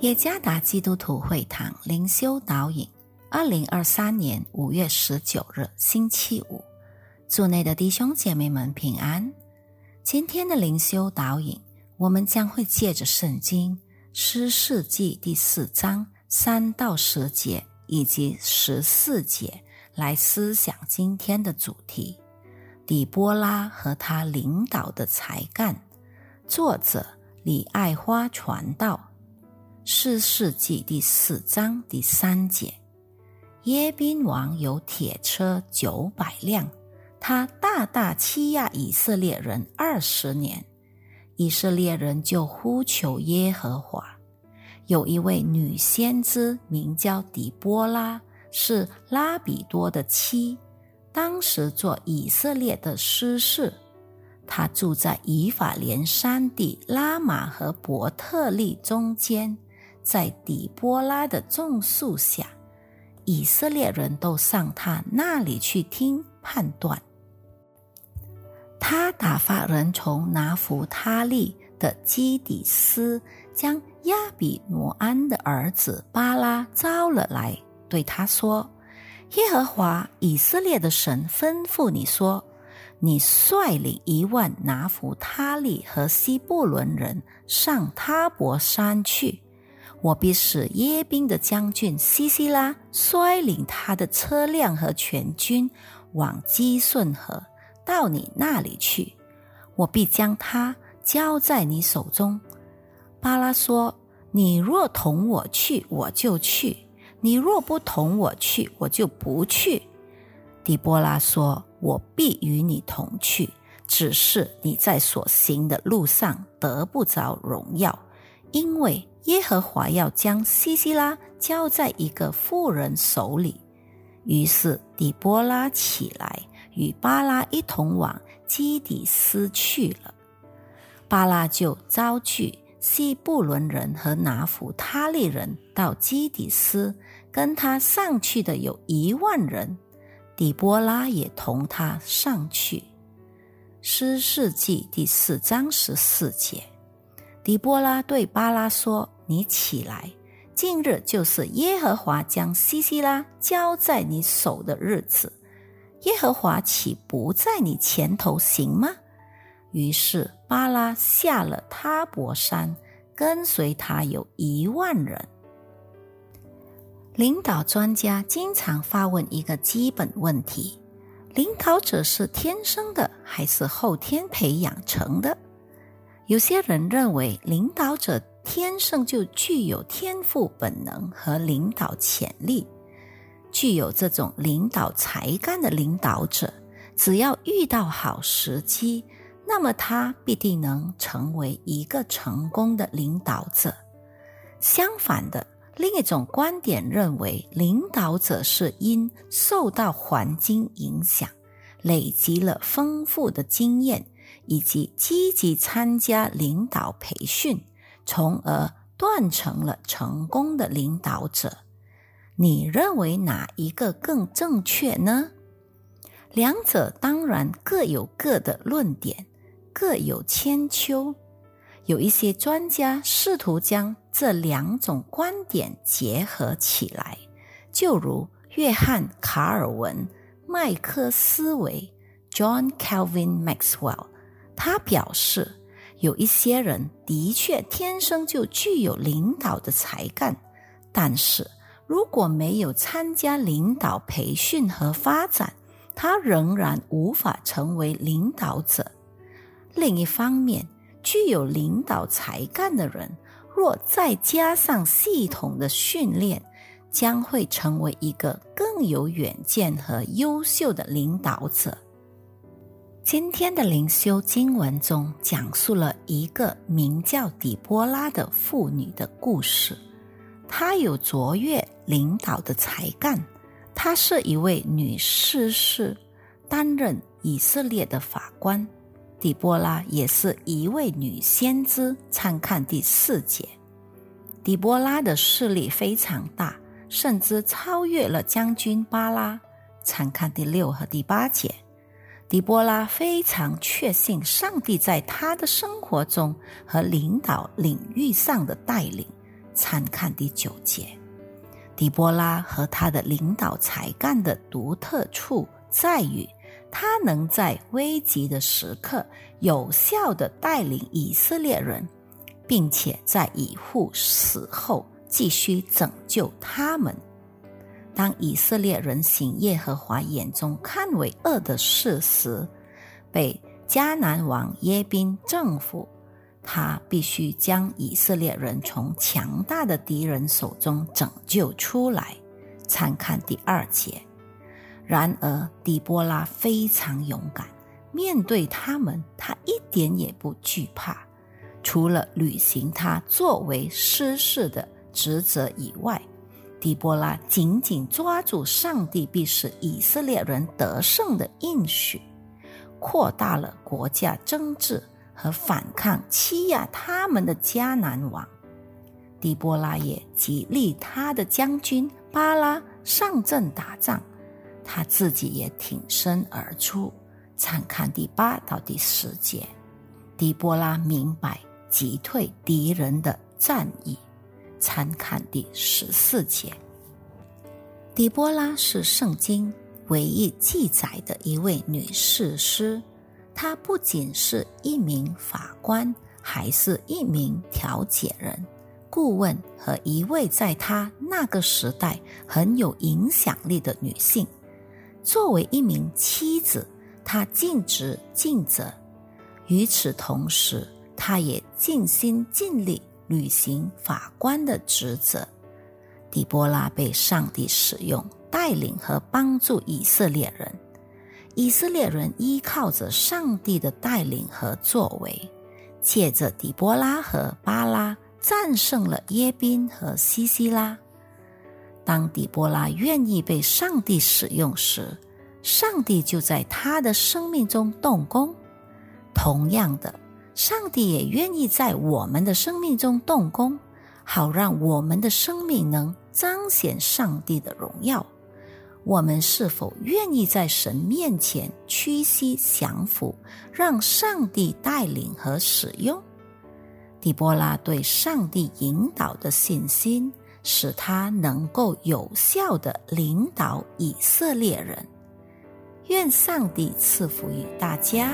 耶加达基督徒会堂灵修导引，二零二三年五月十九日星期五，祝内的弟兄姐妹们平安。今天的灵修导引，我们将会借着圣经诗世纪第四章三到十节以及十四节来思想今天的主题：底波拉和他领导的才干。作者李爱花传道。四世纪第四章第三节，耶宾王有铁车九百辆，他大大欺压以色列人二十年，以色列人就呼求耶和华。有一位女先知名叫底波拉，是拉比多的妻，当时做以色列的师事。她住在以法莲山地拉玛和伯特利中间。在底波拉的种树下，以色列人都上他那里去听判断。他打发人从拿弗他利的基底斯，将亚比挪安的儿子巴拉招了来，对他说：“耶和华以色列的神吩咐你说，你率领一万拿弗他利和西布伦人上他伯山去。”我必使耶宾的将军西西拉率领他的车辆和全军往基顺河到你那里去，我必将他交在你手中。巴拉说：“你若同我去，我就去；你若不同我去，我就不去。”底波拉说：“我必与你同去，只是你在所行的路上得不着荣耀，因为。”耶和华要将西西拉交在一个妇人手里，于是底波拉起来，与巴拉一同往基底斯去了。巴拉就招聚西布伦人和拿弗他利人到基底斯，跟他上去的有一万人，底波拉也同他上去。诗世纪第四章十四节，底波拉对巴拉说。你起来，近日就是耶和华将西西拉交在你手的日子。耶和华岂不在你前头行吗？于是巴拉下了他伯山，跟随他有一万人。领导专家经常发问一个基本问题：领导者是天生的还是后天培养成的？有些人认为领导者。天生就具有天赋本能和领导潜力，具有这种领导才干的领导者，只要遇到好时机，那么他必定能成为一个成功的领导者。相反的，另一种观点认为，领导者是因受到环境影响，累积了丰富的经验，以及积极参加领导培训。从而断成了成功的领导者。你认为哪一个更正确呢？两者当然各有各的论点，各有千秋。有一些专家试图将这两种观点结合起来，就如约翰·卡尔文·麦克斯韦 （John Calvin Maxwell），他表示。有一些人的确天生就具有领导的才干，但是如果没有参加领导培训和发展，他仍然无法成为领导者。另一方面，具有领导才干的人，若再加上系统的训练，将会成为一个更有远见和优秀的领导者。今天的灵修经文中讲述了一个名叫底波拉的妇女的故事。她有卓越领导的才干，她是一位女士士，担任以色列的法官。底波拉也是一位女先知，参看第四节。底波拉的势力非常大，甚至超越了将军巴拉，参看第六和第八节。狄波拉非常确信上帝在他的生活中和领导领域上的带领，参看第九节。底波拉和他的领导才干的独特处在于，他能在危急的时刻有效的带领以色列人，并且在以户死后继续拯救他们。当以色列人行耶和华眼中看为恶的事时，被迦南王耶宾征服。他必须将以色列人从强大的敌人手中拯救出来。参看第二节。然而，底波拉非常勇敢，面对他们，他一点也不惧怕。除了履行他作为师事的职责以外，底波拉紧紧抓住上帝必使以色列人得胜的应许，扩大了国家争执。和反抗欺压他们的迦南王，底波拉也激励他的将军巴拉上阵打仗，他自己也挺身而出。参看第八到第十节，底波拉明白击退敌人的战役。参看第十四节，底波拉是圣经唯一记载的一位女士师。她不仅是一名法官，还是一名调解人、顾问和一位在他那个时代很有影响力的女性。作为一名妻子，她尽职尽责；与此同时，她也尽心尽力履行法官的职责。底波拉被上帝使用，带领和帮助以色列人。以色列人依靠着上帝的带领和作为，借着底波拉和巴拉战胜了耶宾和西西拉。当底波拉愿意被上帝使用时，上帝就在他的生命中动工。同样的，上帝也愿意在我们的生命中动工，好让我们的生命能彰显上帝的荣耀。我们是否愿意在神面前屈膝降服，让上帝带领和使用？底波拉对上帝引导的信心，使他能够有效的领导以色列人。愿上帝赐福于大家。